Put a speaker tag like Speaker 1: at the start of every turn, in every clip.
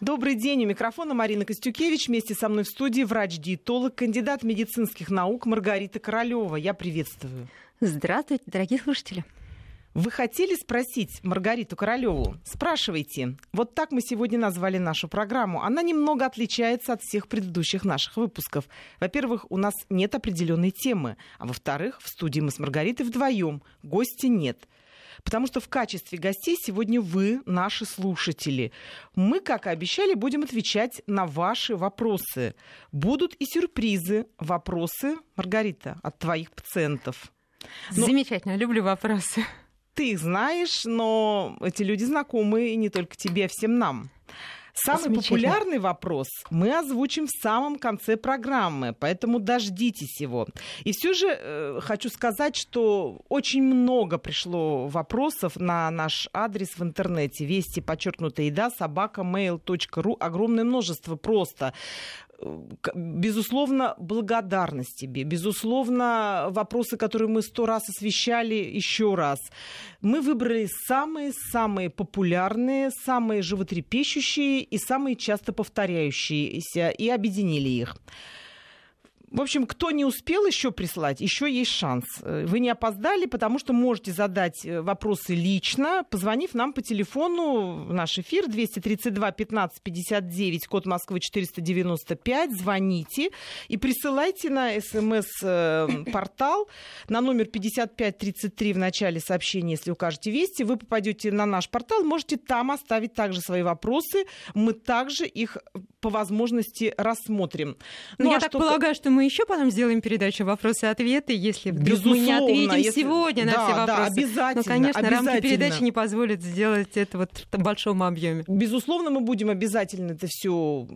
Speaker 1: Добрый день. У микрофона Марина Костюкевич. Вместе со мной в студии врач-диетолог, кандидат медицинских наук Маргарита Королева. Я приветствую.
Speaker 2: Здравствуйте, дорогие слушатели.
Speaker 1: Вы хотели спросить Маргариту Королеву? Спрашивайте. Вот так мы сегодня назвали нашу программу. Она немного отличается от всех предыдущих наших выпусков. Во-первых, у нас нет определенной темы. А во-вторых, в студии мы с Маргаритой вдвоем. Гостя нет. Потому что в качестве гостей сегодня вы, наши слушатели. Мы, как и обещали, будем отвечать на ваши вопросы. Будут и сюрпризы. Вопросы, Маргарита, от твоих пациентов.
Speaker 2: Но... Замечательно, люблю вопросы.
Speaker 1: Ты их знаешь, но эти люди знакомы не только тебе, а всем нам. Самый популярный вопрос мы озвучим в самом конце программы, поэтому дождитесь его. И все же э, хочу сказать, что очень много пришло вопросов на наш адрес в интернете. Вести, подчеркнутая еда, собака, mail.ru. Огромное множество просто безусловно, благодарность тебе, безусловно, вопросы, которые мы сто раз освещали еще раз. Мы выбрали самые-самые популярные, самые животрепещущие и самые часто повторяющиеся и объединили их. В общем, кто не успел еще прислать, еще есть шанс. Э, вы не опоздали, потому что можете задать э, вопросы лично, позвонив нам по телефону в наш эфир 232 15 59, код Москвы 495. Звоните и присылайте на смс-портал э, на номер 5533 в начале сообщения, если укажете вести. Вы попадете на наш портал, можете там оставить также свои вопросы. Мы также их по возможности рассмотрим.
Speaker 2: Ну, ну я а так что... полагаю, что мы еще потом сделаем передачу вопросы-ответы, если вдруг мы не ответим если... сегодня на
Speaker 1: да,
Speaker 2: все вопросы.
Speaker 1: Да, обязательно.
Speaker 2: Но, конечно, обязательно. рамки передачи не позволят сделать это вот в большом объеме.
Speaker 1: Безусловно, мы будем обязательно это все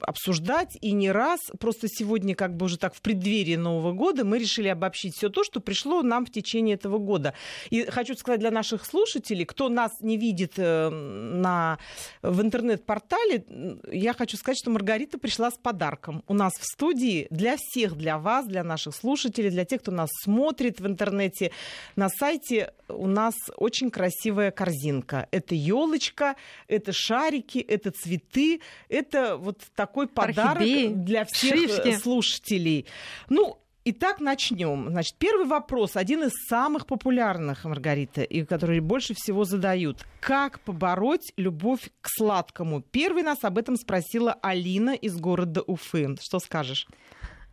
Speaker 1: обсуждать и не раз. Просто сегодня, как бы уже так в преддверии Нового года, мы решили обобщить все то, что пришло нам в течение этого года. И хочу сказать для наших слушателей, кто нас не видит э, на, в интернет-портале, я хочу сказать, что Маргарита пришла с подарком. У нас в студии для всех, для вас, для наших слушателей, для тех, кто нас смотрит в интернете. На сайте у нас очень красивая корзинка. Это елочка, это шарики, это цветы, это вот такой подарок Орхидеи, для всех шишки. слушателей. Ну, Итак, начнем. Значит, первый вопрос, один из самых популярных, Маргарита, и который больше всего задают. Как побороть любовь к сладкому? Первый нас об этом спросила Алина из города Уфы. Что скажешь?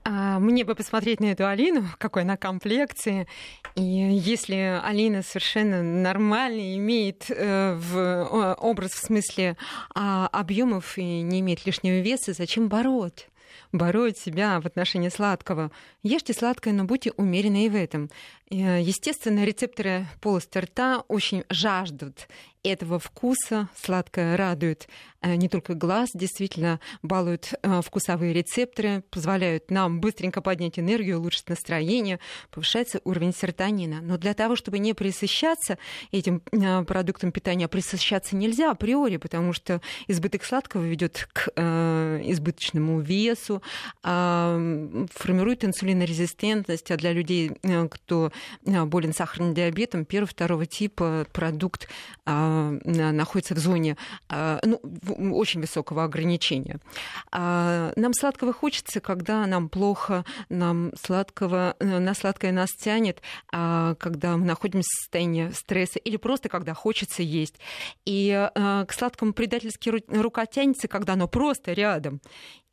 Speaker 2: А, мне бы посмотреть на эту Алину, какой она комплекции. И если Алина совершенно нормально имеет э, в, образ в смысле а, объемов и не имеет лишнего веса, зачем бороть? бороть себя в отношении сладкого. Ешьте сладкое, но будьте умеренны и в этом. Э, естественно, рецепторы полости рта очень жаждут этого вкуса. Сладкое радует э, не только глаз, действительно балуют э, вкусовые рецепторы, позволяют нам быстренько поднять энергию, улучшить настроение, повышается уровень серотонина. Но для того, чтобы не присыщаться этим продуктом питания, присыщаться нельзя априори, потому что избыток сладкого ведет к избыточному весу, а, формирует инсулинорезистентность, а для людей, кто болен сахарным диабетом первого-второго типа продукт а, находится в зоне а, ну, очень высокого ограничения. Нам сладкого хочется, когда нам плохо, нам сладкого, э, на сладкое нас тянет, когда мы находимся в состоянии стресса или просто когда хочется есть. И к сладкому предательски рука тянется, когда оно просто рядом.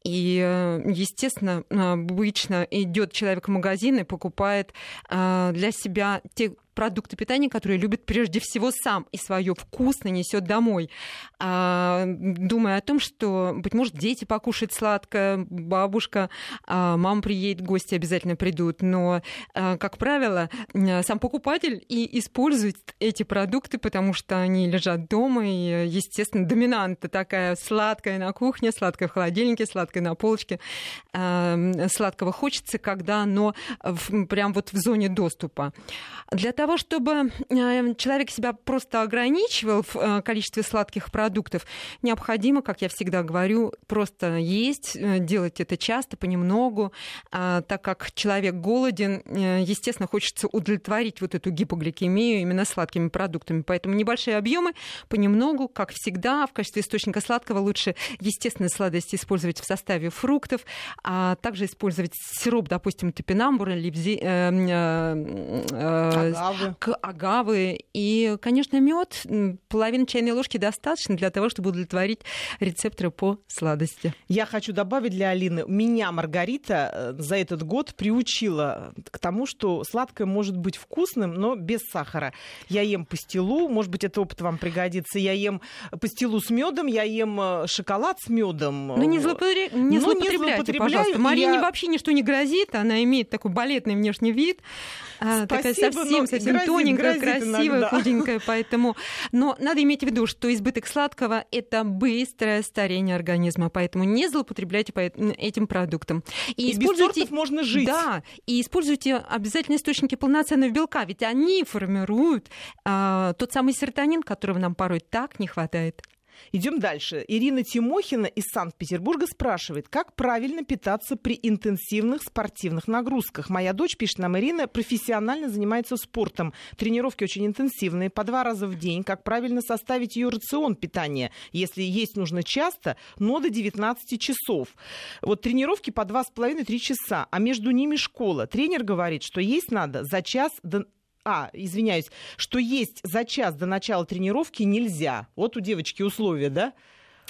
Speaker 2: И, э, естественно, обычно идет человек в магазин и покупает э, для себя те продукты питания, которые любит прежде всего сам и свое вкусно несет домой, а, думая о том, что, быть может, дети покушают сладкое, бабушка, а, мама приедет, гости обязательно придут, но, а, как правило, сам покупатель и использует эти продукты, потому что они лежат дома, и, естественно, доминанта такая сладкая на кухне, сладкая в холодильнике, сладкая на полочке. Сладкого хочется, когда оно прям вот в зоне доступа. Для того, того, чтобы э, человек себя просто ограничивал в э, количестве сладких продуктов, необходимо, как я всегда говорю, просто есть, делать это часто, понемногу, а, так как человек голоден, естественно, хочется удовлетворить вот эту гипогликемию именно сладкими продуктами. Поэтому небольшие объемы, понемногу, как всегда, в качестве источника сладкого лучше, естественно, сладости использовать в составе фруктов, а также использовать сироп, допустим, топинамбура, липзи, э, э, э, агавы. агавы. И, конечно, мед. Половина чайной ложки достаточно для того, чтобы удовлетворить рецепторы по сладости.
Speaker 1: Я хочу добавить для Алины. Меня Маргарита э, за этот год приучила к тому, что сладкое может быть вкусным, но без сахара. Я ем пастилу, может быть, это опыт вам пригодится. Я ем пастилу с медом, я ем э, шоколад с медом.
Speaker 2: Ну, не, злоупотреб... не злоупотребляйте, пожалуйста. Марине я... вообще ничто не грозит, она имеет такой балетный внешний вид.
Speaker 1: А, такая совсем,
Speaker 2: совсем грозит, тоненькая, грозит красивая, иногда. худенькая, поэтому... Но надо иметь в виду, что избыток сладкого — это быстрое старение организма, поэтому не злоупотребляйте этим продуктом.
Speaker 1: И, и используйте... без можно жить.
Speaker 2: Да, и используйте обязательно источники полноценного белка, ведь они формируют а, тот самый серотонин, которого нам порой так не хватает.
Speaker 1: Идем дальше. Ирина Тимохина из Санкт-Петербурга спрашивает, как правильно питаться при интенсивных спортивных нагрузках. Моя дочь, пишет нам Ирина, профессионально занимается спортом. Тренировки очень интенсивные, по два раза в день. Как правильно составить ее рацион питания? Если есть нужно часто, но до 19 часов. Вот тренировки по 2,5-3 часа, а между ними школа. Тренер говорит, что есть надо за час до а, извиняюсь, что есть за час до начала тренировки нельзя. Вот у девочки условия, да?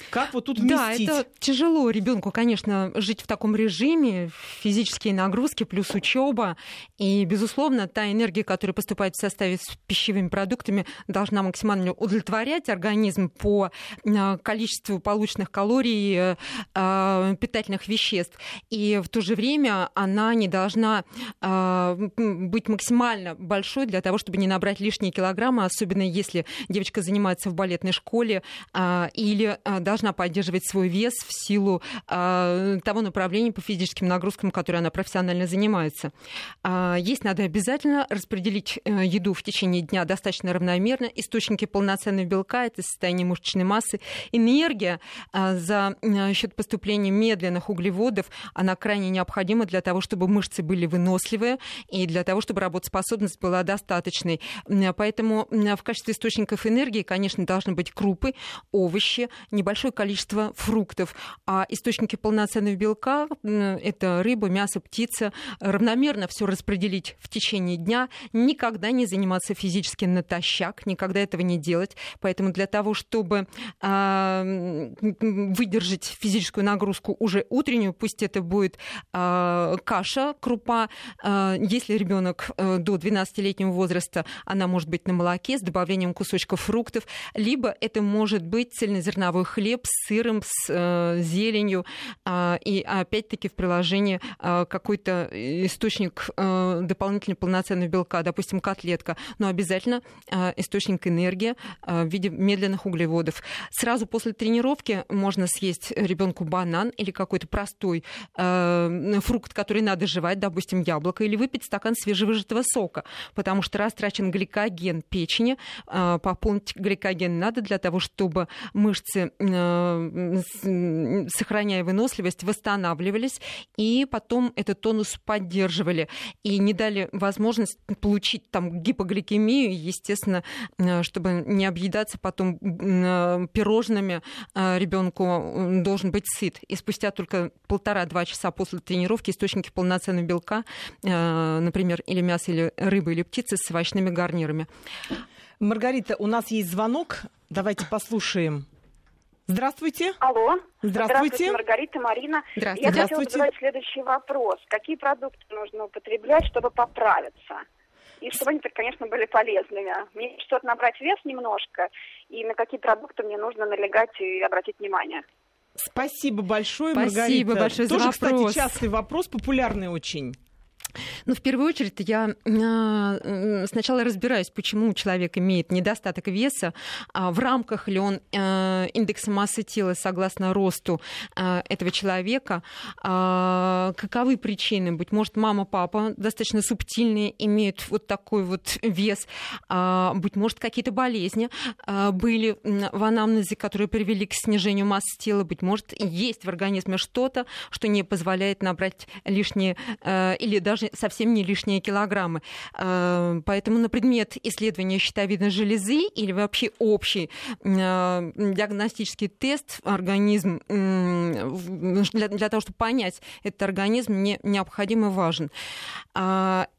Speaker 1: Как вот тут вместить?
Speaker 2: Да, это тяжело ребенку, конечно, жить в таком режиме, физические нагрузки плюс учеба. И, безусловно, та энергия, которая поступает в составе с пищевыми продуктами, должна максимально удовлетворять организм по а, количеству полученных калорий, э, а, питательных веществ. И в то же время она не должна быть максимально большой для того, чтобы не набрать лишние килограммы, особенно если девочка занимается в балетной школе или должна поддерживать свой вес в силу э, того направления по физическим нагрузкам, которой она профессионально занимается. Э, есть надо обязательно распределить э, еду в течение дня достаточно равномерно. Источники полноценного белка это состояние мышечной массы. Энергия э, за счет поступления медленных углеводов, она крайне необходима для того, чтобы мышцы были выносливые и для того, чтобы работоспособность была достаточной. Поэтому в качестве источников энергии, конечно, должны быть крупы, овощи, небольшие большое количество фруктов. А источники полноценного белка — это рыба, мясо, птица. Равномерно все распределить в течение дня. Никогда не заниматься физически натощак, никогда этого не делать. Поэтому для того, чтобы э, выдержать физическую нагрузку уже утреннюю, пусть это будет э, каша, крупа. Э, если ребенок э, до 12-летнего возраста, она может быть на молоке с добавлением кусочков фруктов, либо это может быть цельнозерновой хлеб, хлеб с сыром, с э, зеленью, э, и опять-таки в приложении э, какой-то источник э, дополнительно полноценного белка, допустим, котлетка, но обязательно э, источник энергии э, в виде медленных углеводов. Сразу после тренировки можно съесть ребенку банан или какой-то простой э, фрукт, который надо жевать, допустим, яблоко, или выпить стакан свежевыжатого сока, потому что растрачен гликоген печени, э, пополнить гликоген надо для того, чтобы мышцы Э, сохраняя выносливость, восстанавливались, и потом этот тонус поддерживали, и не дали возможность получить там гипогликемию, естественно, э, чтобы не объедаться потом э, пирожными, ребенку должен быть сыт. И спустя только полтора-два часа после тренировки источники полноценного белка, например, или мясо, или рыбы, или птицы с овощными гарнирами.
Speaker 1: Маргарита, у нас есть звонок. Давайте послушаем. Здравствуйте.
Speaker 3: Алло.
Speaker 1: Здравствуйте.
Speaker 3: Здравствуйте, Маргарита, Марина.
Speaker 1: Здравствуйте.
Speaker 3: Я
Speaker 1: хотела
Speaker 3: задать следующий вопрос. Какие продукты нужно употреблять, чтобы поправиться? И чтобы они, конечно, были полезными. Мне что-то набрать вес немножко, и на какие продукты мне нужно налегать и обратить внимание.
Speaker 1: Спасибо большое,
Speaker 2: Спасибо
Speaker 1: Маргарита.
Speaker 2: большое
Speaker 1: Тоже,
Speaker 2: за вопрос.
Speaker 1: кстати, частый вопрос, популярный очень.
Speaker 2: Ну, в первую очередь, я а, сначала разбираюсь, почему человек имеет недостаток веса, а в рамках ли он а, индекса массы тела согласно росту этого человека, каковы причины. Быть может, мама, папа достаточно субтильные, имеют вот такой вот вес, быть может, какие-то болезни были в анамнезе, которые привели к снижению массы тела, быть может, есть в организме что-то, что не позволяет набрать лишние или даже совсем не лишние килограммы. Э, поэтому на предмет исследования щитовидной железы или вообще общий э, диагностический тест организм для, для того, чтобы понять этот организм, мне и важен.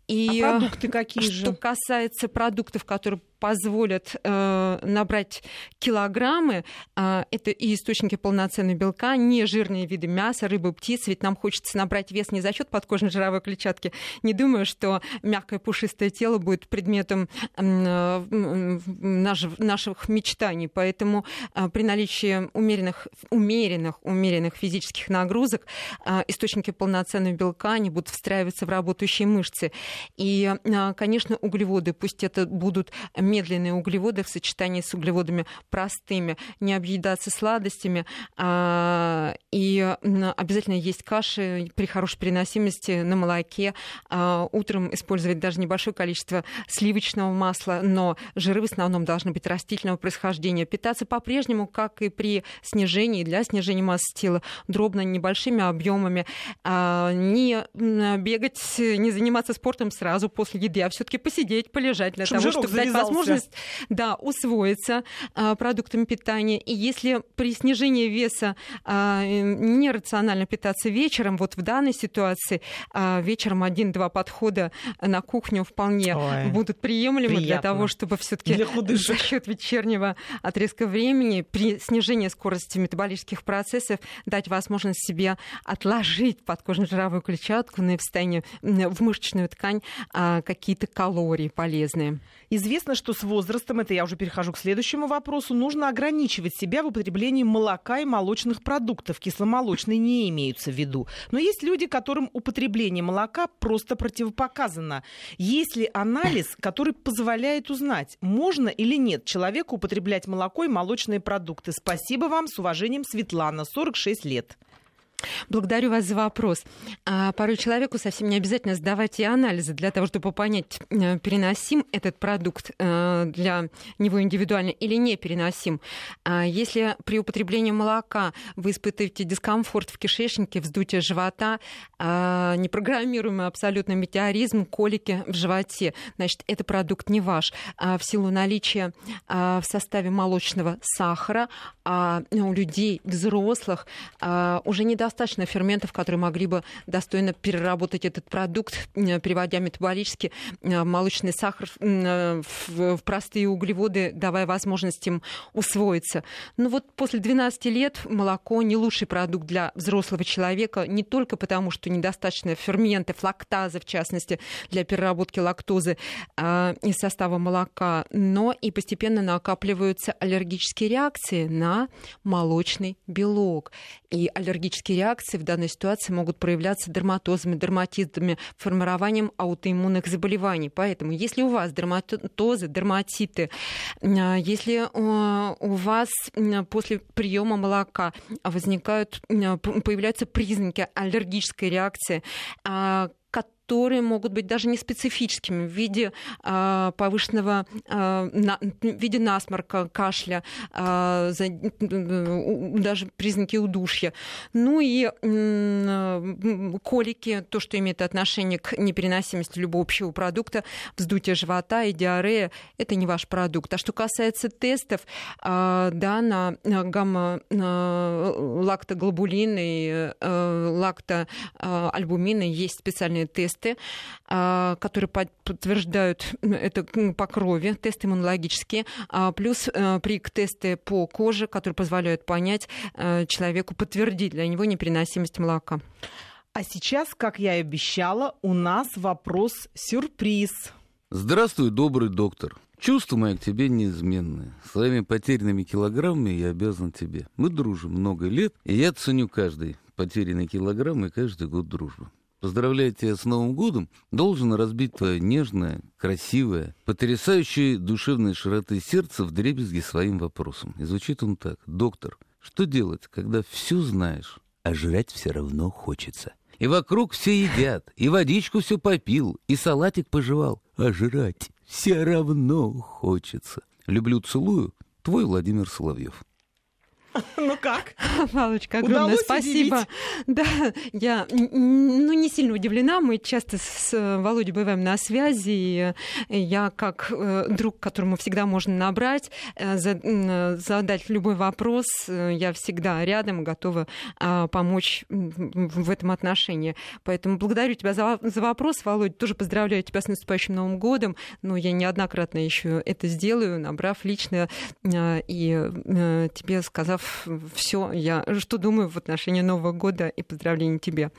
Speaker 1: А, и а продукты какие
Speaker 2: что
Speaker 1: же?
Speaker 2: Что касается продуктов, которые позволят э, набрать килограммы, э, это и источники полноценного белка, не жирные виды мяса, рыбы, птиц, ведь нам хочется набрать вес не за счет подкожной жировой клетчатки. Не думаю, что мягкое пушистое тело будет предметом э, наших, наших мечтаний. Поэтому э, при наличии умеренных, умеренных, умеренных физических нагрузок э, источники полноценного белка они будут встраиваться в работающие мышцы. И, а, конечно, углеводы, пусть это будут медленные углеводы в сочетании с углеводами простыми, не объедаться сладостями, а, и обязательно есть каши при хорошей переносимости на молоке, а, утром использовать даже небольшое количество сливочного масла, но жиры в основном должны быть растительного происхождения. Питаться по-прежнему, как и при снижении, для снижения массы тела, дробно, небольшими объемами, не бегать, не заниматься спортом вечером сразу после еды, а все-таки посидеть, полежать для
Speaker 1: чтобы
Speaker 2: того, чтобы
Speaker 1: завязался.
Speaker 2: дать возможность да, усвоиться а, продуктами питания. И если при снижении веса а, нерационально питаться вечером, вот в данной ситуации а, вечером один-два подхода на кухню вполне Ой, будут приемлемы приятно. для того, чтобы все-таки за счет вечернего отрезка времени при снижении скорости метаболических процессов дать возможность себе отложить подкожную жировую клетчатку на встание в мышечную ткань ткань а, какие-то калории полезные.
Speaker 1: Известно, что с возрастом, это я уже перехожу к следующему вопросу, нужно ограничивать себя в употреблении молока и молочных продуктов. Кисломолочные не имеются в виду. Но есть люди, которым употребление молока просто противопоказано. Есть ли анализ, который позволяет узнать, можно или нет человеку употреблять молоко и молочные продукты? Спасибо вам. С уважением, Светлана, 46 лет.
Speaker 2: Благодарю вас за вопрос. А, порой человеку совсем не обязательно сдавать и анализы для того, чтобы понять, э, переносим этот продукт э, для него индивидуально или не переносим. А, если при употреблении молока вы испытываете дискомфорт в кишечнике, вздутие живота, а, непрограммируемый абсолютно метеоризм, колики в животе, значит, это продукт не ваш. В силу наличия в составе молочного сахара у людей взрослых уже не недостаточно ферментов, которые могли бы достойно переработать этот продукт, переводя метаболически э, молочный сахар э, в простые углеводы, давая возможность им усвоиться. Ну вот после 12 лет молоко не лучший продукт для взрослого человека, не только потому, что недостаточно ферментов, лактазы, в частности, для переработки лактозы э, из состава молока, но и постепенно накапливаются аллергические реакции на молочный белок. И аллергические реакции в данной ситуации могут проявляться дерматозами, дерматитами, формированием аутоиммунных заболеваний. Поэтому, если у вас дерматозы, дерматиты, а, если а, у вас после приема молока возникают, появляются признаки аллергической реакции, а, которые могут быть даже не специфическими в виде э, повышенного, э, на, в виде насморка, кашля, э, за, э, даже признаки удушья. Ну и э, колики, то, что имеет отношение к непереносимости любого общего продукта, вздутие живота и диарея, это не ваш продукт. А что касается тестов, э, да, на гамма-лактоглобулин и э, лактоальбумины есть специальные тесты, тесты, а, которые подтверждают это по крови, тесты иммунологические, а, плюс э, прик-тесты по коже, которые позволяют понять э, человеку, подтвердить для него непереносимость молока.
Speaker 1: А сейчас, как я и обещала, у нас вопрос-сюрприз.
Speaker 4: Здравствуй, добрый доктор. Чувства мои к тебе неизменные. Своими потерянными килограммами я обязан тебе. Мы дружим много лет, и я ценю каждый потерянный килограмм и каждый год дружбы. Поздравляя тебя с Новым годом, должен разбить твое нежное, красивое, потрясающее душевной широты сердца в дребезги своим вопросом. И звучит он так. Доктор, что делать, когда все знаешь, а жрать все равно хочется? И вокруг все едят, и водичку все попил, и салатик пожевал, а жрать все равно хочется. Люблю, целую, твой Владимир Соловьев.
Speaker 1: Ну как?
Speaker 2: Палочка, огромное
Speaker 1: Удалось
Speaker 2: спасибо. Да, я ну, не сильно удивлена. Мы часто с Володей бываем на связи. И я, как э, друг, которому всегда можно набрать, э, задать любой вопрос, э, я всегда рядом, готова а, помочь в этом отношении. Поэтому благодарю тебя за, за вопрос, Володь. Тоже поздравляю тебя с наступающим Новым годом. Но я неоднократно еще это сделаю, набрав лично и тебе сказав все, я что думаю в отношении Нового года и поздравления тебе.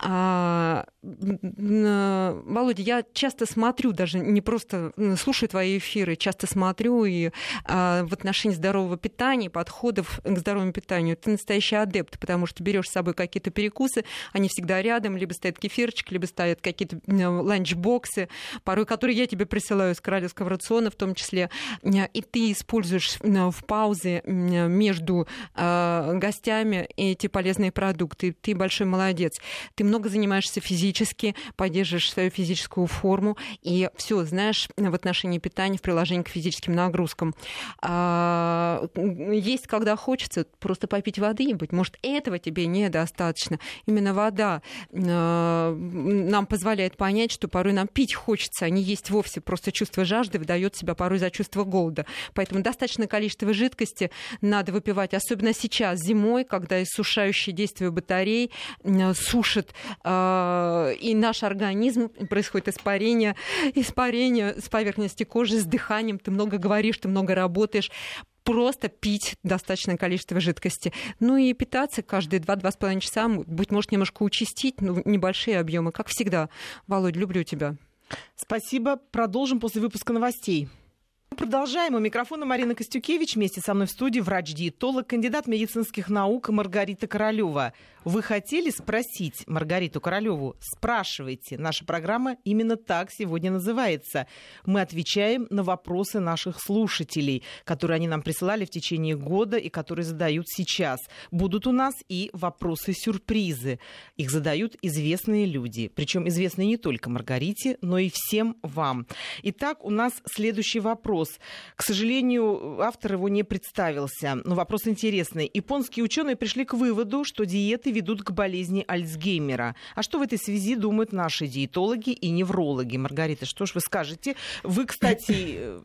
Speaker 2: А, Володя, я часто смотрю, даже не просто слушаю твои эфиры, часто смотрю и а, в отношении здорового питания, подходов к здоровому питанию. Ты настоящий адепт, потому что берешь с собой какие-то перекусы, они всегда рядом, либо стоят кефирчик, либо стоят какие-то ланчбоксы, порой которые я тебе присылаю из королевского рациона в том числе, и ты используешь в паузе между э, гостями эти полезные продукты. Ты большой молодец. Ты много занимаешься физически, поддерживаешь свою физическую форму и все знаешь в отношении питания в приложении к физическим нагрузкам. А, есть, когда хочется просто попить воды, быть может, этого тебе недостаточно. Именно вода э, нам позволяет понять, что порой нам пить хочется, а не есть вовсе. Просто чувство жажды выдает себя порой за чувство голода. Поэтому достаточное количество жидкости надо выпивать особенно сейчас, зимой, когда иссушающее действие батарей сушит э, и наш организм, происходит испарение, испарение с поверхности кожи, с дыханием, ты много говоришь, ты много работаешь, просто пить достаточное количество жидкости. Ну и питаться каждые 2-2,5 часа, быть может, немножко участить, ну, небольшие объемы, как всегда. Володь, люблю тебя.
Speaker 1: Спасибо. Продолжим после выпуска новостей. Продолжаем. У микрофона Марина Костюкевич. Вместе со мной в студии врач-диетолог, кандидат медицинских наук Маргарита Королева. Вы хотели спросить Маргариту Королеву? Спрашивайте. Наша программа именно так сегодня называется. Мы отвечаем на вопросы наших слушателей, которые они нам присылали в течение года и которые задают сейчас. Будут у нас и вопросы-сюрпризы. Их задают известные люди. Причем известные не только Маргарите, но и всем вам. Итак, у нас следующий вопрос. К сожалению, автор его не представился. Но вопрос интересный. Японские ученые пришли к выводу, что диеты ведут к болезни Альцгеймера. А что в этой связи думают наши диетологи и неврологи? Маргарита, что ж вы скажете? Вы, кстати, э,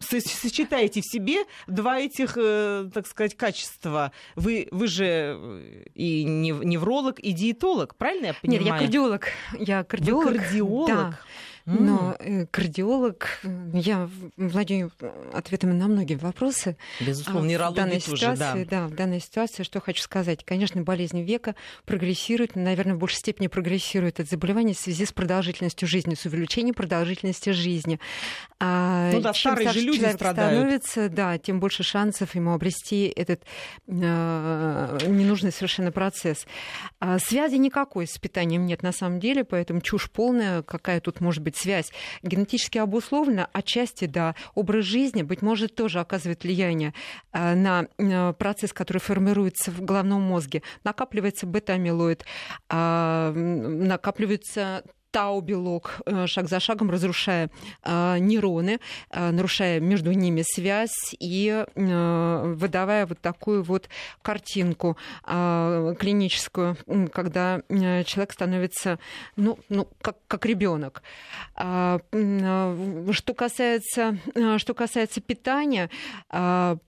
Speaker 1: сочетаете в себе два этих, э, так сказать, качества. Вы, вы же э, и невролог, и диетолог, правильно я понимаю?
Speaker 2: Нет, я кардиолог. Я кардиолог.
Speaker 1: Вы кардиолог?
Speaker 2: Да. Но э, кардиолог, я владею ответами на многие вопросы.
Speaker 1: Безусловно, а в данной
Speaker 2: ситуации,
Speaker 1: тоже,
Speaker 2: да. да. В данной ситуации, что хочу сказать. Конечно, болезнь века прогрессирует, наверное, в большей степени прогрессирует это заболевание в связи с продолжительностью жизни, с увеличением продолжительности жизни.
Speaker 1: А ну да, чем старые же люди страдают.
Speaker 2: становится, да, тем больше шансов ему обрести этот э, ненужный совершенно процесс. А связи никакой с питанием нет на самом деле, поэтому чушь полная, какая тут может быть связь генетически обусловлена, отчасти, да, образ жизни, быть может, тоже оказывает влияние э, на э, процесс, который формируется в головном мозге. Накапливается бета-амилоид, а, накапливаются тау-белок э, шаг за шагом разрушая э, нейроны, э, нарушая между ними связь и выдавая вот такую вот картинку клиническую, когда человек становится, ну, ну как, как ребенок. А, что касается, что касается питания,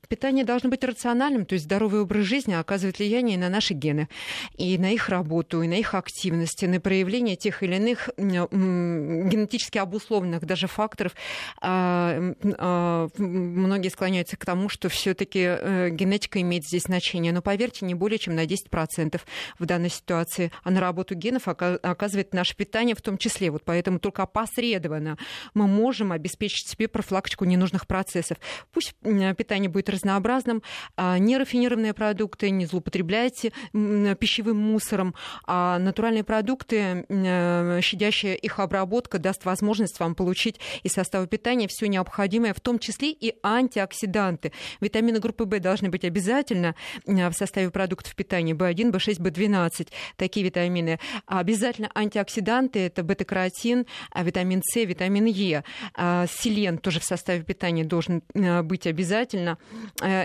Speaker 2: питание должно быть рациональным, то есть здоровый образ жизни оказывает влияние на наши гены, и на их работу, и на их активность, и на проявление тех или иных генетически обусловленных даже факторов, а, а, многие склоняются к тому, что все-таки э, генетика имеет здесь значение. Но поверьте, не более чем на 10% в данной ситуации. А на работу генов оказывает наше питание в том числе. Вот поэтому только опосредованно мы можем обеспечить себе профилактику ненужных процессов. Пусть питание будет разнообразным, нерафинированные продукты, не злоупотребляйте пищевым мусором, а натуральные продукты, э, щадящая их обработка, даст возможность вам получить из состава питания все необходимое, в том числе и антиоксиданты. Витамины группы В должны быть обязательно э, в составе продуктов питания. В1, В6, В12, такие витамины. Обязательно антиоксиданты, это бета-каротин, а витамин С, витамин Е. А селен тоже в составе питания должен э, быть обязательно.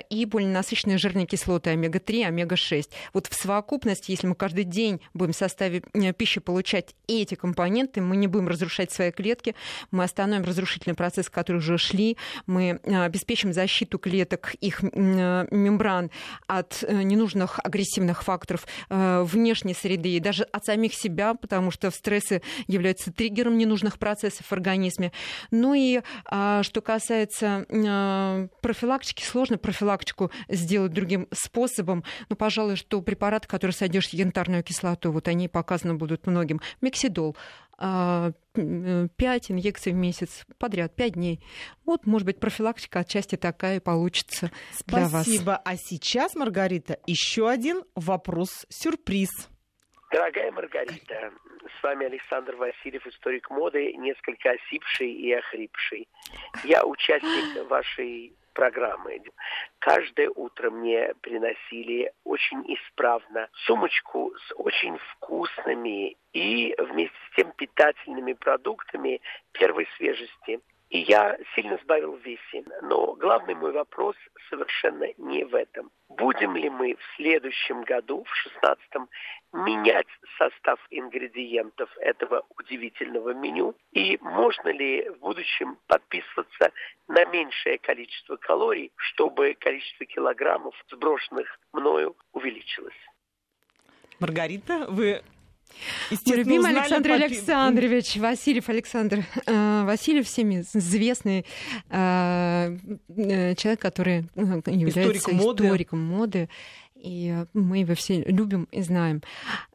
Speaker 2: И полиненасыщенные жирные кислоты омега-3, омега-6. Вот в совокупности, если мы каждый день будем в составе пищи получать эти компоненты, мы не будем разрушать свои клетки, мы остановим разрушительный процесс, который уже шли, мы а, обеспечим защиту клеток, их а, мембран от э, ненужных агрессивных факторов э, внешней среды и даже от самих себя, потому что стрессы являются триггером ненужных процессов в организме. Ну и а, что касается профилактики, сложно профилактику сделать другим способом. Ну, пожалуй, что препараты, которые содержат янтарную кислоту, вот они показаны будут многим. Мексидол. 5 а, инъекций в месяц подряд, 5 дней. Вот, может быть, профилактика отчасти такая получится
Speaker 1: Спасибо.
Speaker 2: для вас.
Speaker 1: Спасибо. А сейчас, Маргарита, еще один вопрос-сюрприз.
Speaker 5: Дорогая Маргарита, с вами Александр Васильев, историк моды, несколько осипший и охрипший. Я участник вашей программы. Каждое утро мне приносили очень исправно сумочку с очень вкусными и вместе с тем питательными продуктами первой свежести. И я сильно сбавил в весе. Но главный мой вопрос совершенно не в этом. Будем ли мы в следующем году, в 16-м, менять состав ингредиентов этого удивительного меню? И можно ли в будущем подписываться на меньшее количество калорий, чтобы количество килограммов, сброшенных мною, увеличилось?
Speaker 1: Маргарита, вы
Speaker 2: мой любимый Александр по... Александрович, Васильев Александр. Э, Васильев всеми известный э, э, человек, который является историком моды. Историком моды и мы его все любим и знаем.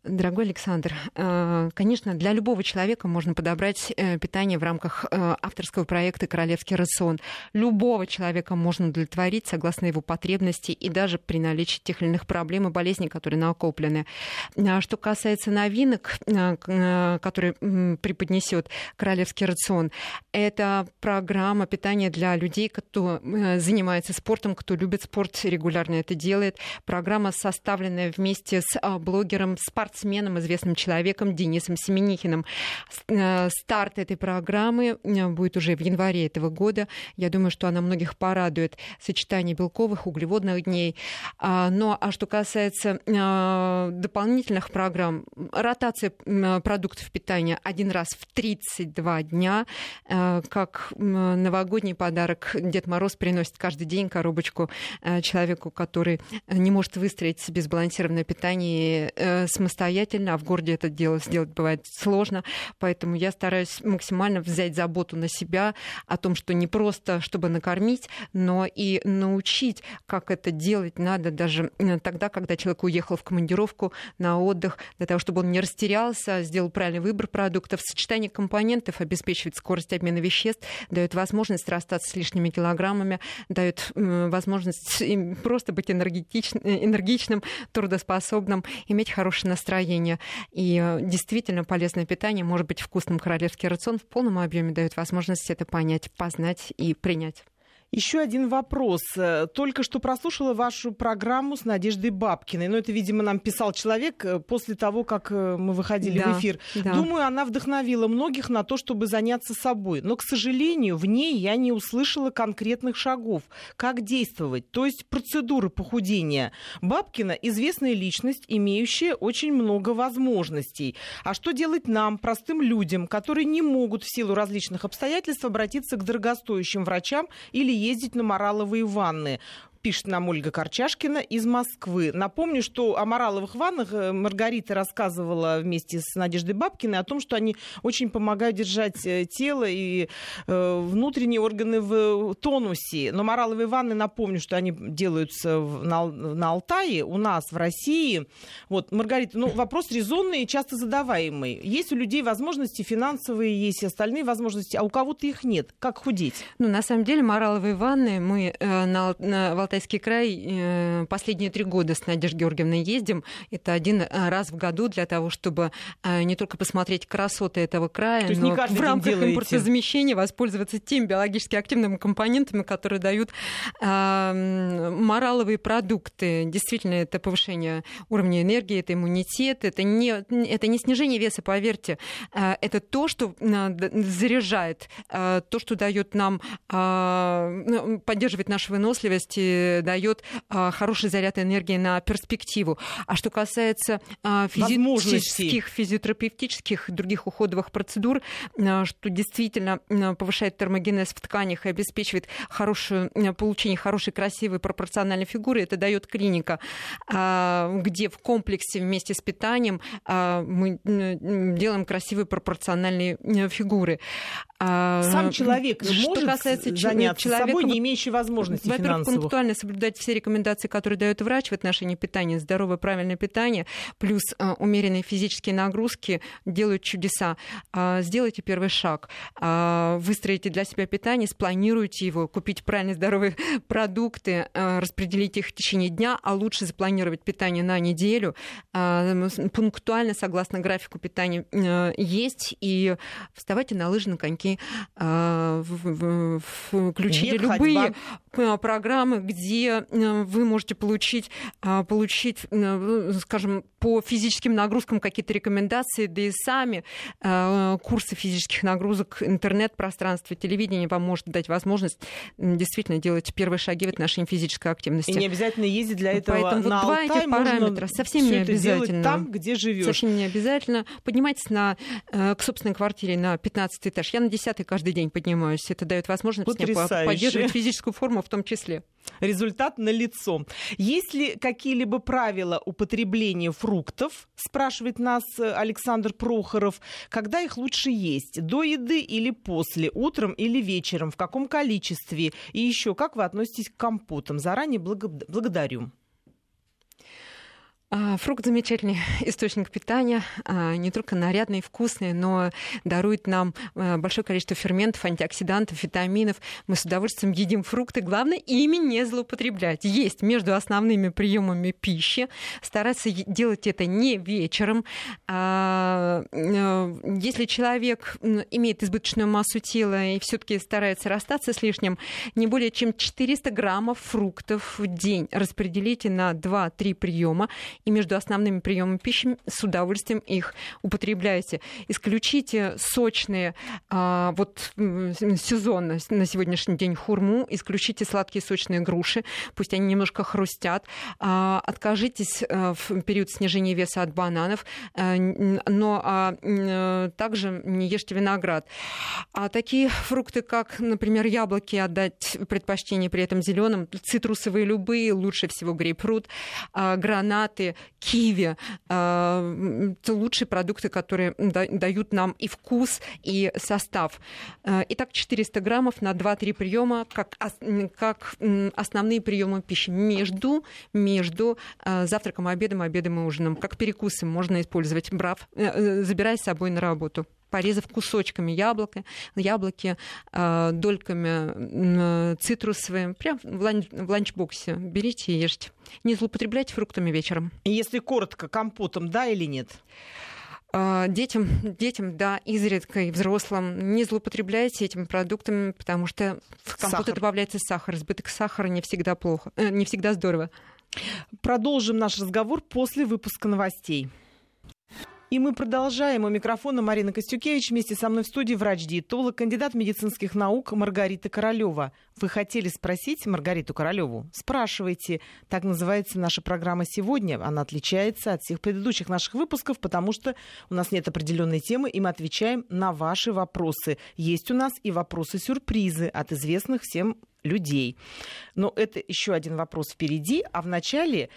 Speaker 2: Дорогой Александр, э, конечно, для любого человека можно подобрать э, питание в рамках э, авторского проекта «Королевский рацион». Любого человека можно удовлетворить согласно его потребностей и даже при наличии тех или иных проблем и болезней, которые накоплены. А что касается новинок, которые преподнесет «Королевский рацион», это программа питания для людей, кто занимается спортом, кто любит спорт, регулярно это делает. Программа, составленная вместе с блогером спорт спортсменом, известным человеком Денисом Семенихиным. Э, старт этой программы э, будет уже в январе этого года. Я думаю, что она многих порадует. Сочетание белковых, углеводных дней. А, ну, а что касается э, дополнительных программ, ротация продуктов питания один раз в 32 дня, как новогодний подарок Дед Мороз приносит каждый день коробочку человеку, который не может выстроить себе сбалансированное питание самостоятельно самостоятельно, а в городе это дело сделать бывает сложно. Поэтому я стараюсь максимально взять заботу на себя о том, что не просто, чтобы накормить, но и научить, как это делать надо даже э, тогда, когда человек уехал в командировку на отдых, для того, чтобы он не растерялся, сделал правильный выбор продуктов. Сочетание компонентов обеспечивает скорость обмена веществ, дает возможность расстаться с лишними килограммами, дает возможность просто быть энергетичным, энергичным, трудоспособным, иметь хорошее настроение настроение. И э, действительно полезное питание может быть вкусным. Королевский рацион в полном объеме дает возможность это понять, познать и принять.
Speaker 1: Еще один вопрос. Э, только что прослушала вашу программу с Надеждой Бабкиной. Но это, видимо, нам писал человек э, после того, как э, мы выходили да, в эфир. Да. Думаю, она вдохновила многих на то, чтобы заняться собой. Но, к сожалению, в ней я не услышала конкретных шагов. Как действовать? То есть процедуры похудения. Бабкина – известная личность, имеющая очень много возможностей. А что делать нам, простым людям, которые не могут в силу различных обстоятельств обратиться к дорогостоящим врачам или ездить на мораловые ванны. Пишет нам Ольга Корчашкина из Москвы. Напомню, что о мораловых ваннах э, Маргарита рассказывала вместе с Надеждой Бабкиной о том, что они очень помогают держать э, тело и э, внутренние органы в тонусе. Но мораловые ванны, напомню, что они делаются на, Алтае, у нас в России. Вот, Маргарита, ну, вопрос резонный и часто задаваемый. Есть у людей возможности финансовые, есть и остальные возможности, а у кого-то их нет. Как худеть?
Speaker 2: Ну, на самом деле, мораловые ванны мы на, на, Алтайский край э, последние три года с Надеждой Георгиевной ездим. Это один э, раз в году для того, чтобы э, не только посмотреть красоты этого края,
Speaker 1: То
Speaker 2: но
Speaker 1: в
Speaker 2: рамках импортозамещения воспользоваться теми биологически активными компонентами, которые дают мораловые продукты. Действительно, это повышение уровня энергии, это иммунитет, это не, это не снижение веса, поверьте, это то, что заряжает, то, что дает нам, ну, поддерживает нашу выносливость, дает хороший заряд энергии на перспективу. А что касается физических, физиотерапевтических, других уходовых процедур, что действительно повышает термогенез в тканях и обеспечивает хорошее получение хорошей, красивой, пропорциональной фигуры, это дает клиника, где в комплексе вместе с питанием мы делаем красивые пропорциональные фигуры.
Speaker 1: А, Сам человек что может касается заняться человека, собой, не имеющий возможности
Speaker 2: Во-первых,
Speaker 1: финансовых.
Speaker 2: Пунктуально соблюдать все рекомендации, которые дает врач в отношении питания, здоровое, правильное питание, плюс uh, умеренные физические нагрузки делают чудеса. Uh, сделайте первый шаг, uh, выстроите для себя питание, спланируйте его, купите правильные здоровые продукты, распределите их в течение дня, а лучше запланировать питание на неделю. Пунктуально, согласно графику питания, есть, и вставайте на лыжи, на коньки а, включили Нет, любые ходьба. программы, где э, вы можете получить, а, получить, э, скажем, по физическим нагрузкам какие-то рекомендации, да и сами э, курсы физических нагрузок, интернет-пространство, телевидение вам может дать возможность действительно делать первые шаги в отношении физической активности. И
Speaker 1: не обязательно ездить для этого
Speaker 2: Поэтому
Speaker 1: на
Speaker 2: вот
Speaker 1: Алтай,
Speaker 2: два этих параметра совсем не обязательно.
Speaker 1: там, где живешь.
Speaker 2: Совсем не обязательно. Поднимайтесь на, к собственной квартире на 15 этаж. Я на десятый каждый день поднимаюсь. Это дает возможность мне поддерживать физическую форму в том числе.
Speaker 1: Результат на лицо. Есть ли какие-либо правила употребления фруктов, спрашивает нас э, Александр Прохоров, когда их лучше есть, до еды или после, утром или вечером, в каком количестве, и еще как вы относитесь к компотам. Заранее благодарю.
Speaker 2: А, фрукт замечательный источник питания, а, не только нарядный и вкусный, но дарует нам а, большое количество ферментов, антиоксидантов, витаминов. Мы с удовольствием едим фрукты. Главное, ими не злоупотреблять. Есть между основными приемами пищи. Стараться делать это не вечером. Э, если человек имеет избыточную массу тела и все-таки старается расстаться с лишним, не более чем 400 граммов фруктов в день распределите на 2-3 приема и между основными приемами пищи с удовольствием их употребляйте. Исключите сочные, а, вот сезонно на сегодняшний день хурму, исключите сладкие сочные груши, пусть они немножко хрустят, а, откажитесь а, в период снижения веса от бананов, а, но а, а, также не ешьте виноград. А такие фрукты, как, например, яблоки, отдать предпочтение при этом зеленым, цитрусовые любые, лучше всего грейпфрут, а, киви. А, это лучшие продукты, которые дают нам и вкус, и состав. А, итак, 400 граммов на 2-3 приема, как, как основные приемы пищи между, между а, завтраком, обедом, обедом и ужином. Как перекусы можно использовать, брав, э, э, забирая с собой на работу порезав кусочками яблоко, яблоки, э, дольками э, цитрусовые, прям в, ланч, в ланчбоксе берите и ешьте. Не злоупотребляйте фруктами вечером.
Speaker 1: Если коротко, компотом, да или нет?
Speaker 2: Э, детям, детям, да, изредка и взрослым не злоупотребляйте этими продуктами, потому что в компоты сахар. добавляется сахар. Избыток сахара не всегда плохо, не всегда здорово.
Speaker 1: Продолжим наш разговор после выпуска новостей. И мы продолжаем. У микрофона Марина Костюкевич. Вместе со мной в студии врач-диетолог, кандидат медицинских наук Маргарита Королева. Вы хотели спросить Маргариту Королеву? Спрашивайте. Так называется наша программа сегодня. Она отличается от всех предыдущих наших выпусков, потому что у нас нет определенной темы, и мы отвечаем на ваши вопросы. Есть у нас и вопросы-сюрпризы от известных всем людей. Но это еще один вопрос впереди, а в начале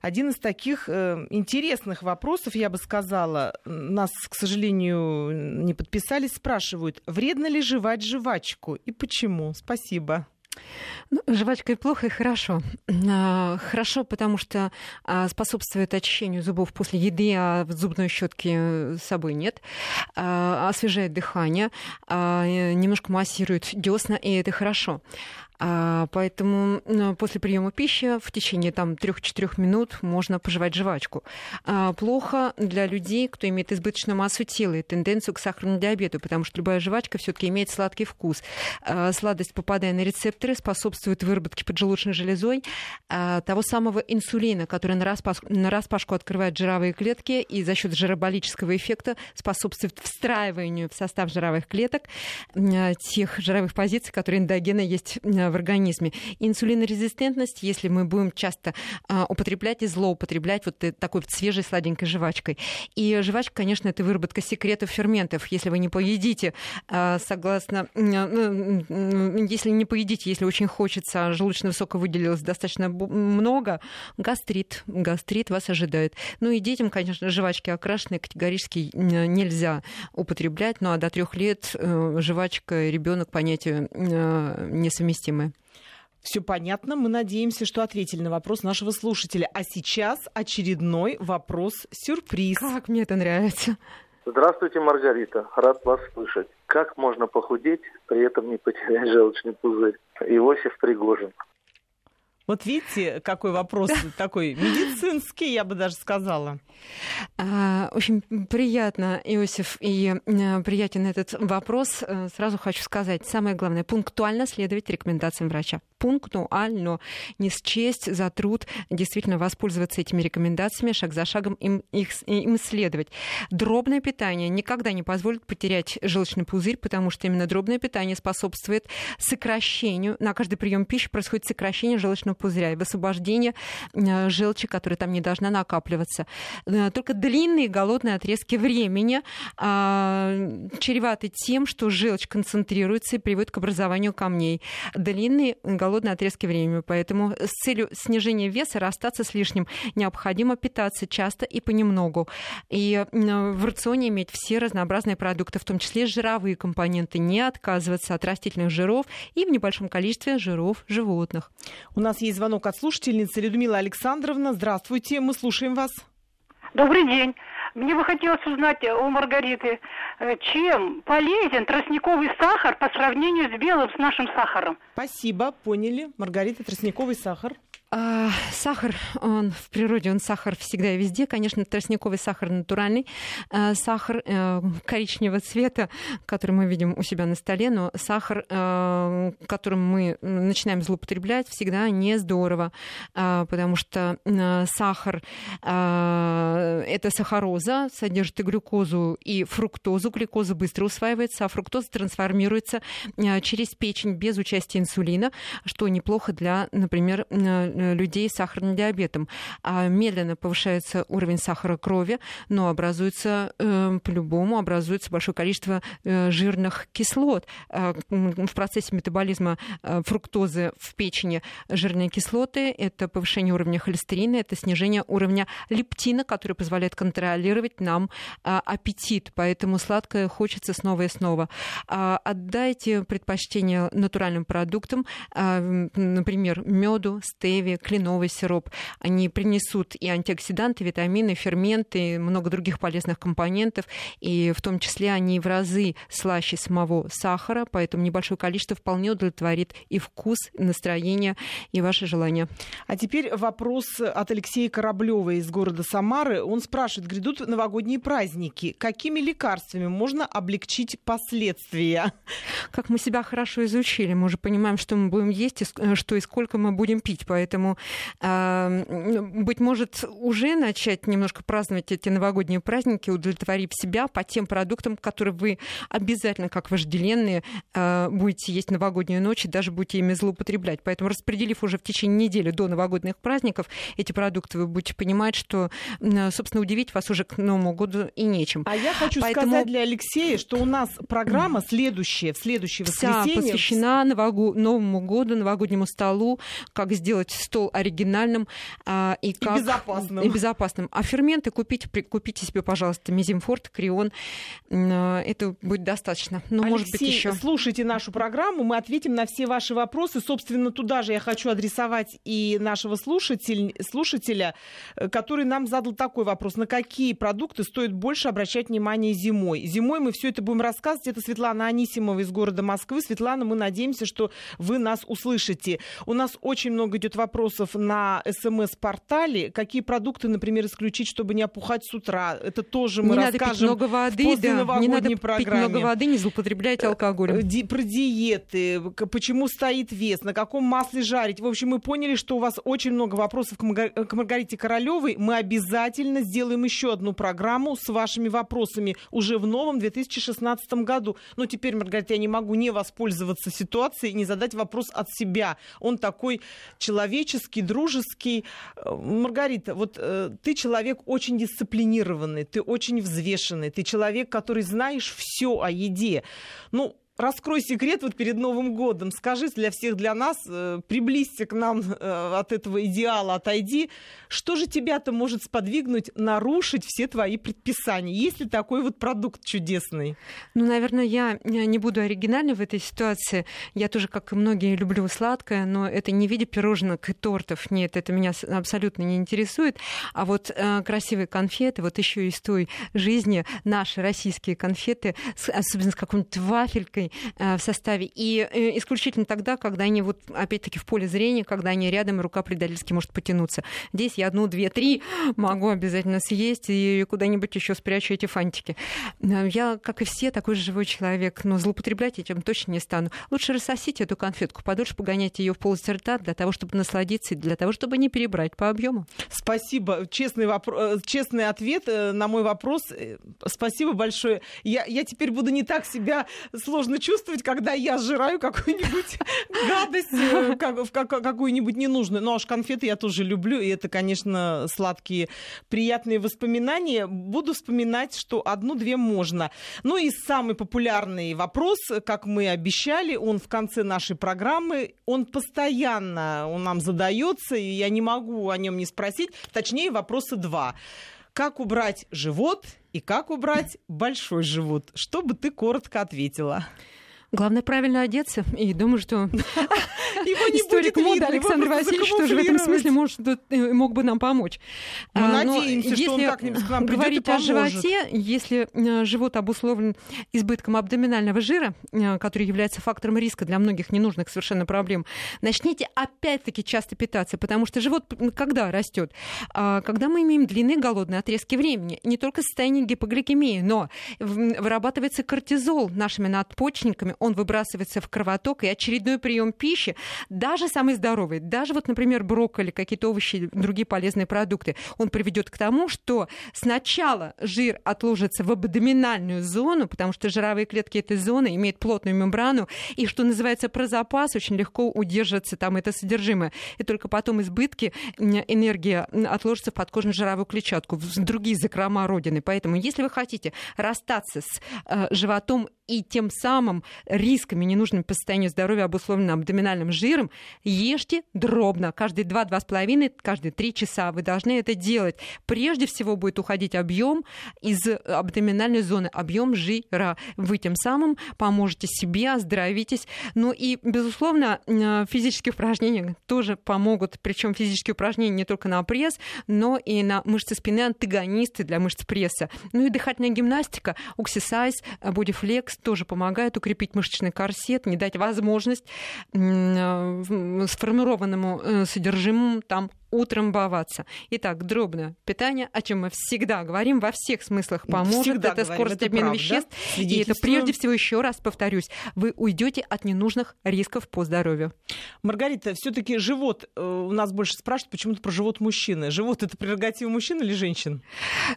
Speaker 1: один из таких э, интересных вопросов, я бы сказала, нас, к сожалению, не подписались, спрашивают, вредно ли жевать жвачку и почему? Спасибо.
Speaker 2: Ну, жвачка и плохо, и хорошо. А, хорошо, потому что а, способствует очищению зубов после еды, а в зубной щетке с собой нет. А, освежает дыхание, немножко массирует десна, и это хорошо. А, поэтому после приема пищи в течение там 3-4 минут можно пожевать жвачку. А, плохо для людей, кто имеет избыточную массу тела и тенденцию к сахарному диабету, потому что любая жвачка все-таки имеет сладкий вкус. А, сладость, попадая на рецепторы, способствует выработке поджелудочной железой того самого инсулина, который на распашку, открывает жировые клетки и за счет жироболического эффекта способствует встраиванию в состав жировых клеток тех жировых позиций, которые эндогенно есть в организме. Инсулинорезистентность, если мы будем часто а, употреблять и злоупотреблять вот такой вот свежей сладенькой жвачкой. И жвачка, конечно, это выработка секретов ферментов. Если вы не поедите, а, согласно, ну, если не поедите, если очень хочется, а желудочного сока выделилось достаточно много, гастрит, гастрит вас ожидает. Ну и детям, конечно, жвачки окрашенные категорически нельзя употреблять, ну а до трех лет э, жвачка ребенок понятие э, проблемы.
Speaker 1: Все понятно. Мы надеемся, что ответили на вопрос нашего слушателя. А сейчас очередной вопрос-сюрприз.
Speaker 2: Как мне это нравится.
Speaker 6: Здравствуйте, Маргарита. Рад вас слышать. Как можно похудеть, при этом не потерять желчный пузырь? Иосиф Пригожин.
Speaker 1: Вот видите, какой вопрос такой медицинский, я бы даже сказала.
Speaker 2: А, очень приятно, Иосиф, и э, приятен этот вопрос. Э, сразу хочу сказать, самое главное, пунктуально следовать рекомендациям врача. Пунктуально, не счесть за труд действительно воспользоваться этими рекомендациями, шаг за шагом им, их, им следовать. Дробное питание никогда не позволит потерять желчный пузырь, потому что именно дробное питание способствует сокращению, на каждый прием пищи происходит сокращение желчного пузыря и высвобождение э, желчи, которая там не должна накапливаться. Э, только длинные голодные отрезки времени а, чреваты тем, что желчь концентрируется и приводит к образованию камней. Длинные голодные отрезки времени. Поэтому с целью снижения веса, расстаться с лишним, необходимо питаться часто и понемногу. И в рационе иметь все разнообразные продукты, в том числе жировые компоненты, не отказываться от растительных жиров и в небольшом количестве жиров животных.
Speaker 1: У нас звонок от слушательницы Людмила Александровна. Здравствуйте, мы слушаем вас.
Speaker 7: Добрый день. Мне бы хотелось узнать у Маргариты, э, чем полезен тростниковый сахар по сравнению с белым, с нашим сахаром.
Speaker 1: Спасибо, поняли. Маргарита, тростниковый сахар.
Speaker 2: А, сахар, он в природе, он сахар всегда и везде. Конечно, тростниковый сахар натуральный. А, сахар а, коричневого цвета, который мы видим у себя на столе, но сахар, а, которым мы начинаем злоупотреблять, всегда не здорово, а, потому что а, сахар а, это сахароза, содержит и глюкозу, и фруктозу. Глюкоза быстро усваивается, а фруктоза трансформируется а, через печень без участия инсулина, что неплохо для, например, Э, людей с сахарным диабетом. А медленно повышается уровень сахара крови, но образуется э, по-любому образуется большое количество э, жирных кислот. Э, в процессе метаболизма э, фруктозы в печени жирные кислоты – это повышение уровня холестерина, это снижение уровня лептина, который позволяет контролировать нам э, аппетит. Поэтому сладкое хочется снова и снова. Э, отдайте предпочтение натуральным продуктам, э, например, меду, стевия, кленовый сироп. Они принесут и антиоксиданты, витамины, ферменты, много других полезных компонентов, и в том числе они в разы слаще самого сахара, поэтому небольшое количество вполне удовлетворит и вкус, и настроение, и ваши желания.
Speaker 1: А теперь вопрос от Алексея Кораблева из города Самары. Он спрашивает, грядут новогодние праздники. Какими лекарствами можно облегчить последствия?
Speaker 2: Как мы себя хорошо изучили, мы уже понимаем, что мы будем есть, что и сколько мы будем пить, поэтому Поэтому, быть может, уже начать немножко праздновать эти новогодние праздники, удовлетворив себя по тем продуктам, которые вы обязательно, как вожделенные, будете есть новогоднюю ночь и даже будете ими злоупотреблять. Поэтому, распределив уже в течение недели до новогодних праздников эти продукты, вы будете понимать, что, собственно, удивить вас уже к Новому году и нечем.
Speaker 1: А я хочу Поэтому... сказать для Алексея, что у нас программа следующая, в следующее воскресенье.
Speaker 2: Вся посвящена Новому году, новогоднему столу, как сделать стол оригинальным а, и, как...
Speaker 1: и безопасным.
Speaker 2: И безопасным. А ферменты купите, купите себе, пожалуйста, мезимфорт, крион. А, это будет достаточно.
Speaker 1: Ну, Алексей, может быть, еще. слушайте нашу программу, мы ответим на все ваши вопросы. Собственно, туда же я хочу адресовать и нашего слушатель, слушателя, э, который нам задал такой вопрос. На какие продукты стоит больше обращать внимание зимой? Зимой мы все это будем рассказывать. Это Светлана Анисимова из города Москвы. Светлана, мы надеемся, что вы нас услышите. У нас очень много идет вопросов на СМС-портале. Какие продукты, например, исключить, чтобы не опухать с утра? Это тоже мы
Speaker 2: не
Speaker 1: расскажем
Speaker 2: надо пить много воды, да. Не надо программе. пить много воды, не злоупотреблять э, алкоголем.
Speaker 1: Ди- про диеты, почему стоит вес, на каком масле жарить. В общем, мы поняли, что у вас очень много вопросов к Маргарите Королевой. Мы обязательно сделаем еще одну программу с вашими вопросами уже в новом 2016 году. Но теперь, Маргарита, я не могу не воспользоваться ситуацией и не задать вопрос от себя. Он такой человеческий, дружеский. Э, Маргарита, вот э, ты человек очень дисциплинированный, ты очень взвешенный, ты человек, который знаешь все о еде. Ну, раскрой секрет вот перед Новым годом. Скажи для всех, для нас, э, приблизься к нам э, от этого идеала, отойди. Что же тебя-то может сподвигнуть нарушить все твои предписания? Есть ли такой вот продукт чудесный?
Speaker 2: Ну, наверное, я не буду оригинальной в этой ситуации. Я тоже, как и многие, люблю сладкое, но это не в виде пирожных и тортов. Нет, это меня абсолютно не интересует. А вот э, красивые конфеты, вот еще из той жизни, наши российские конфеты, особенно с какой-нибудь вафелькой, организаций э, в составе. И э, исключительно тогда, когда они вот опять-таки в поле зрения, когда они рядом, и рука предательски может потянуться. Здесь я одну, две, три могу обязательно съесть и куда-нибудь еще спрячу эти фантики. Э, я, как и все, такой же живой человек, но злоупотреблять этим точно не стану. Лучше рассосить эту конфетку, подольше погонять ее в полость рта для того, чтобы насладиться и для того, чтобы не перебрать по объему.
Speaker 1: Спасибо. Честный, вопрос, честный ответ на мой вопрос. Спасибо большое. Я, я теперь буду не так себя сложно буду чувствовать, когда я сжираю какую-нибудь гадость, э, какую-нибудь ненужную. Ну, аж конфеты я тоже люблю, и это, конечно, сладкие, приятные воспоминания. Буду вспоминать, что одну-две можно. Ну и самый популярный вопрос, как мы обещали, он в конце нашей программы, он постоянно он нам задается, и я не могу о нем не спросить. Точнее, вопроса два как убрать живот и как убрать большой живот? Что бы ты коротко ответила?
Speaker 2: Главное правильно одеться. И думаю, что
Speaker 1: историк моды
Speaker 2: Александр Васильевич тоже в этом смысле может, э, мог бы нам помочь.
Speaker 1: Мы а, надеемся, если что он как-нибудь к нам
Speaker 2: говорить о животе, если э, живот обусловлен избытком абдоминального жира, э, который является фактором риска для многих ненужных совершенно проблем, начните опять-таки часто питаться, потому что живот когда растет? А, когда мы имеем длинные голодные отрезки времени, не только состояние гипогликемии, но вырабатывается кортизол нашими надпочечниками, он выбрасывается в кровоток, и очередной прием пищи, даже самый здоровый, даже вот, например, брокколи, какие-то овощи, другие полезные продукты, он приведет к тому, что сначала жир отложится в абдоминальную зону, потому что жировые клетки этой зоны имеют плотную мембрану, и, что называется, про запас очень легко удерживается там это содержимое. И только потом избытки энергии отложатся в подкожную жировую клетчатку, в другие закрома родины. Поэтому, если вы хотите расстаться с э, животом и тем самым рисками ненужными по состоянию здоровья, обусловленным абдоминальным жиром, ешьте дробно. Каждые 2-2,5, каждые 3 часа вы должны это делать. Прежде всего будет уходить объем из абдоминальной зоны, объем жира. Вы тем самым поможете себе, оздоровитесь. Ну и, безусловно, физические упражнения тоже помогут. Причем физические упражнения не только на пресс, но и на мышцы спины, антагонисты для мышц пресса. Ну и дыхательная гимнастика, уксисайз, бодифлекс, тоже помогает укрепить мышечный корсет, не дать возможность сформированному э, содержимому там утрамбоваться. Итак, дробное питание, о чем мы всегда говорим, во всех смыслах поможет.
Speaker 1: Всегда
Speaker 2: это
Speaker 1: говорим,
Speaker 2: скорость
Speaker 1: это
Speaker 2: обмена
Speaker 1: правда.
Speaker 2: веществ. И это прежде всего, еще раз повторюсь, вы уйдете от ненужных рисков по здоровью.
Speaker 1: Маргарита, все-таки живот, э, у нас больше спрашивают почему-то про живот мужчины. Живот это прерогатива мужчин или женщин?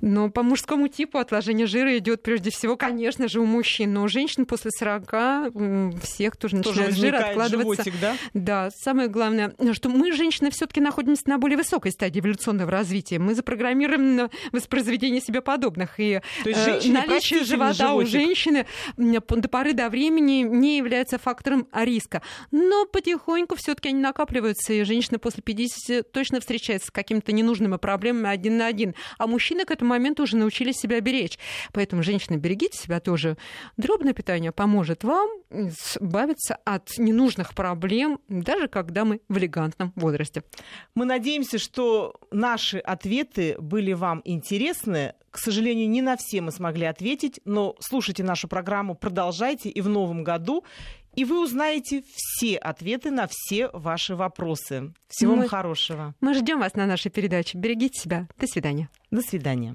Speaker 2: Но по мужскому типу отложение жира идет прежде всего, конечно же, у мужчин. Но у женщин после 40 м, всех тоже
Speaker 1: Тоже
Speaker 2: начинает жир откладываться.
Speaker 1: животик, да?
Speaker 2: Да, самое главное, что мы, женщины, все-таки находимся на более высокой стадии эволюционного развития. Мы запрограммированы на воспроизведение себе подобных. И
Speaker 1: То есть
Speaker 2: э,
Speaker 1: женщине
Speaker 2: наличие живота у
Speaker 1: животик.
Speaker 2: женщины м, до поры до времени не является фактором риска. Но потихоньку все-таки они накапливаются, и женщина после 50 точно встречается с какими-то ненужными проблемами один на один. А мужчины к этому моменту уже научились себя беречь. Поэтому, женщины, берегите себя тоже. Дробное питание поможет вам избавиться от ненужных проблем, даже когда мы в элегантном возрасте.
Speaker 1: Мы надеемся, что наши ответы были вам интересны. К сожалению, не на все мы смогли ответить, но слушайте нашу программу, продолжайте и в новом году, и вы узнаете все ответы на все ваши вопросы. Всего
Speaker 2: Мы-
Speaker 1: вам хорошего.
Speaker 2: Мы ждем вас на нашей передаче. Берегите себя. До свидания.
Speaker 1: До свидания.